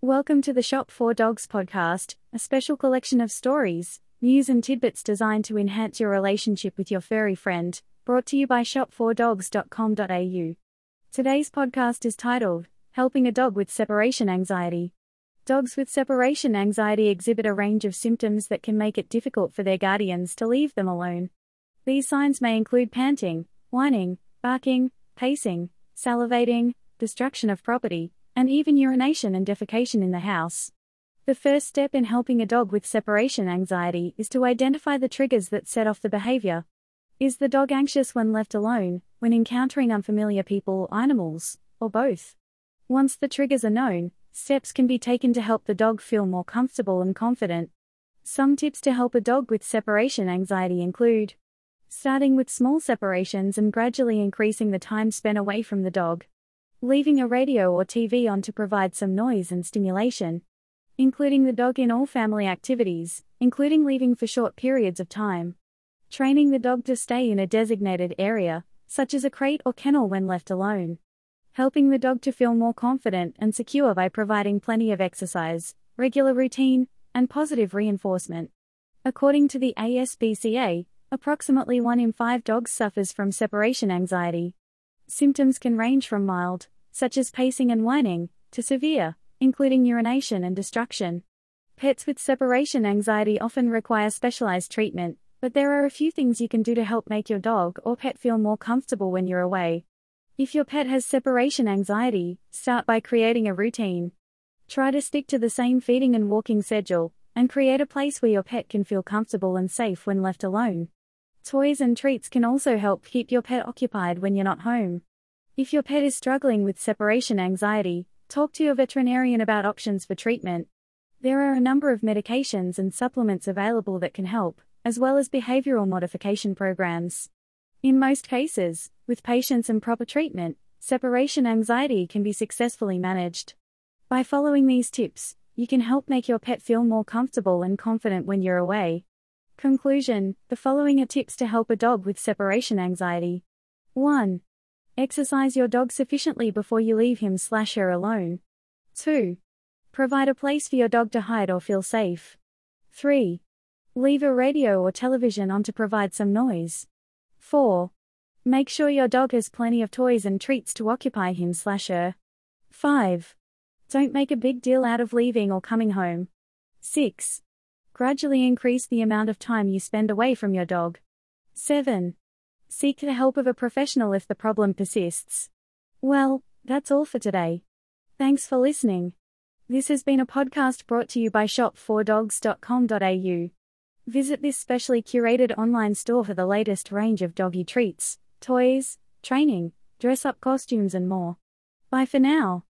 Welcome to the Shop for Dogs podcast, a special collection of stories, news, and tidbits designed to enhance your relationship with your furry friend, brought to you by shop4dogs.com.au. Today's podcast is titled, Helping a Dog with Separation Anxiety. Dogs with separation anxiety exhibit a range of symptoms that can make it difficult for their guardians to leave them alone. These signs may include panting, whining, barking, pacing, salivating, destruction of property, and even urination and defecation in the house. The first step in helping a dog with separation anxiety is to identify the triggers that set off the behavior. Is the dog anxious when left alone, when encountering unfamiliar people or animals, or both? Once the triggers are known, steps can be taken to help the dog feel more comfortable and confident. Some tips to help a dog with separation anxiety include starting with small separations and gradually increasing the time spent away from the dog, leaving a radio or TV on to provide some noise and stimulation, including the dog in all family activities, including leaving for short periods of time, training the dog to stay in a designated area, such as a crate or kennel when left alone, helping the dog to feel more confident and secure by providing plenty of exercise, regular routine, and positive reinforcement. According to the ASPCA, Approximately 1 in 5 dogs suffers from separation anxiety. Symptoms can range from mild, such as pacing and whining, to severe, including urination and destruction. Pets with separation anxiety often require specialized treatment, but there are a few things you can do to help make your dog or pet feel more comfortable when you're away. If your pet has separation anxiety, start by creating a routine. Try to stick to the same feeding and walking schedule, and create a place where your pet can feel comfortable and safe when left alone. Toys and treats can also help keep your pet occupied when you're not home. If your pet is struggling with separation anxiety, talk to your veterinarian about options for treatment. There are a number of medications and supplements available that can help, as well as behavioral modification programs. In most cases, with patience and proper treatment, separation anxiety can be successfully managed. By following these tips, you can help make your pet feel more comfortable and confident when you're away. Conclusion The following are tips to help a dog with separation anxiety. 1. Exercise your dog sufficiently before you leave him slash her alone. 2. Provide a place for your dog to hide or feel safe. 3. Leave a radio or television on to provide some noise. 4. Make sure your dog has plenty of toys and treats to occupy him slash her. 5. Don't make a big deal out of leaving or coming home. 6. Gradually increase the amount of time you spend away from your dog. 7. Seek the help of a professional if the problem persists. Well, that's all for today. Thanks for listening. This has been a podcast brought to you by shop4dogs.com.au. Visit this specially curated online store for the latest range of doggy treats, toys, training, dress up costumes, and more. Bye for now.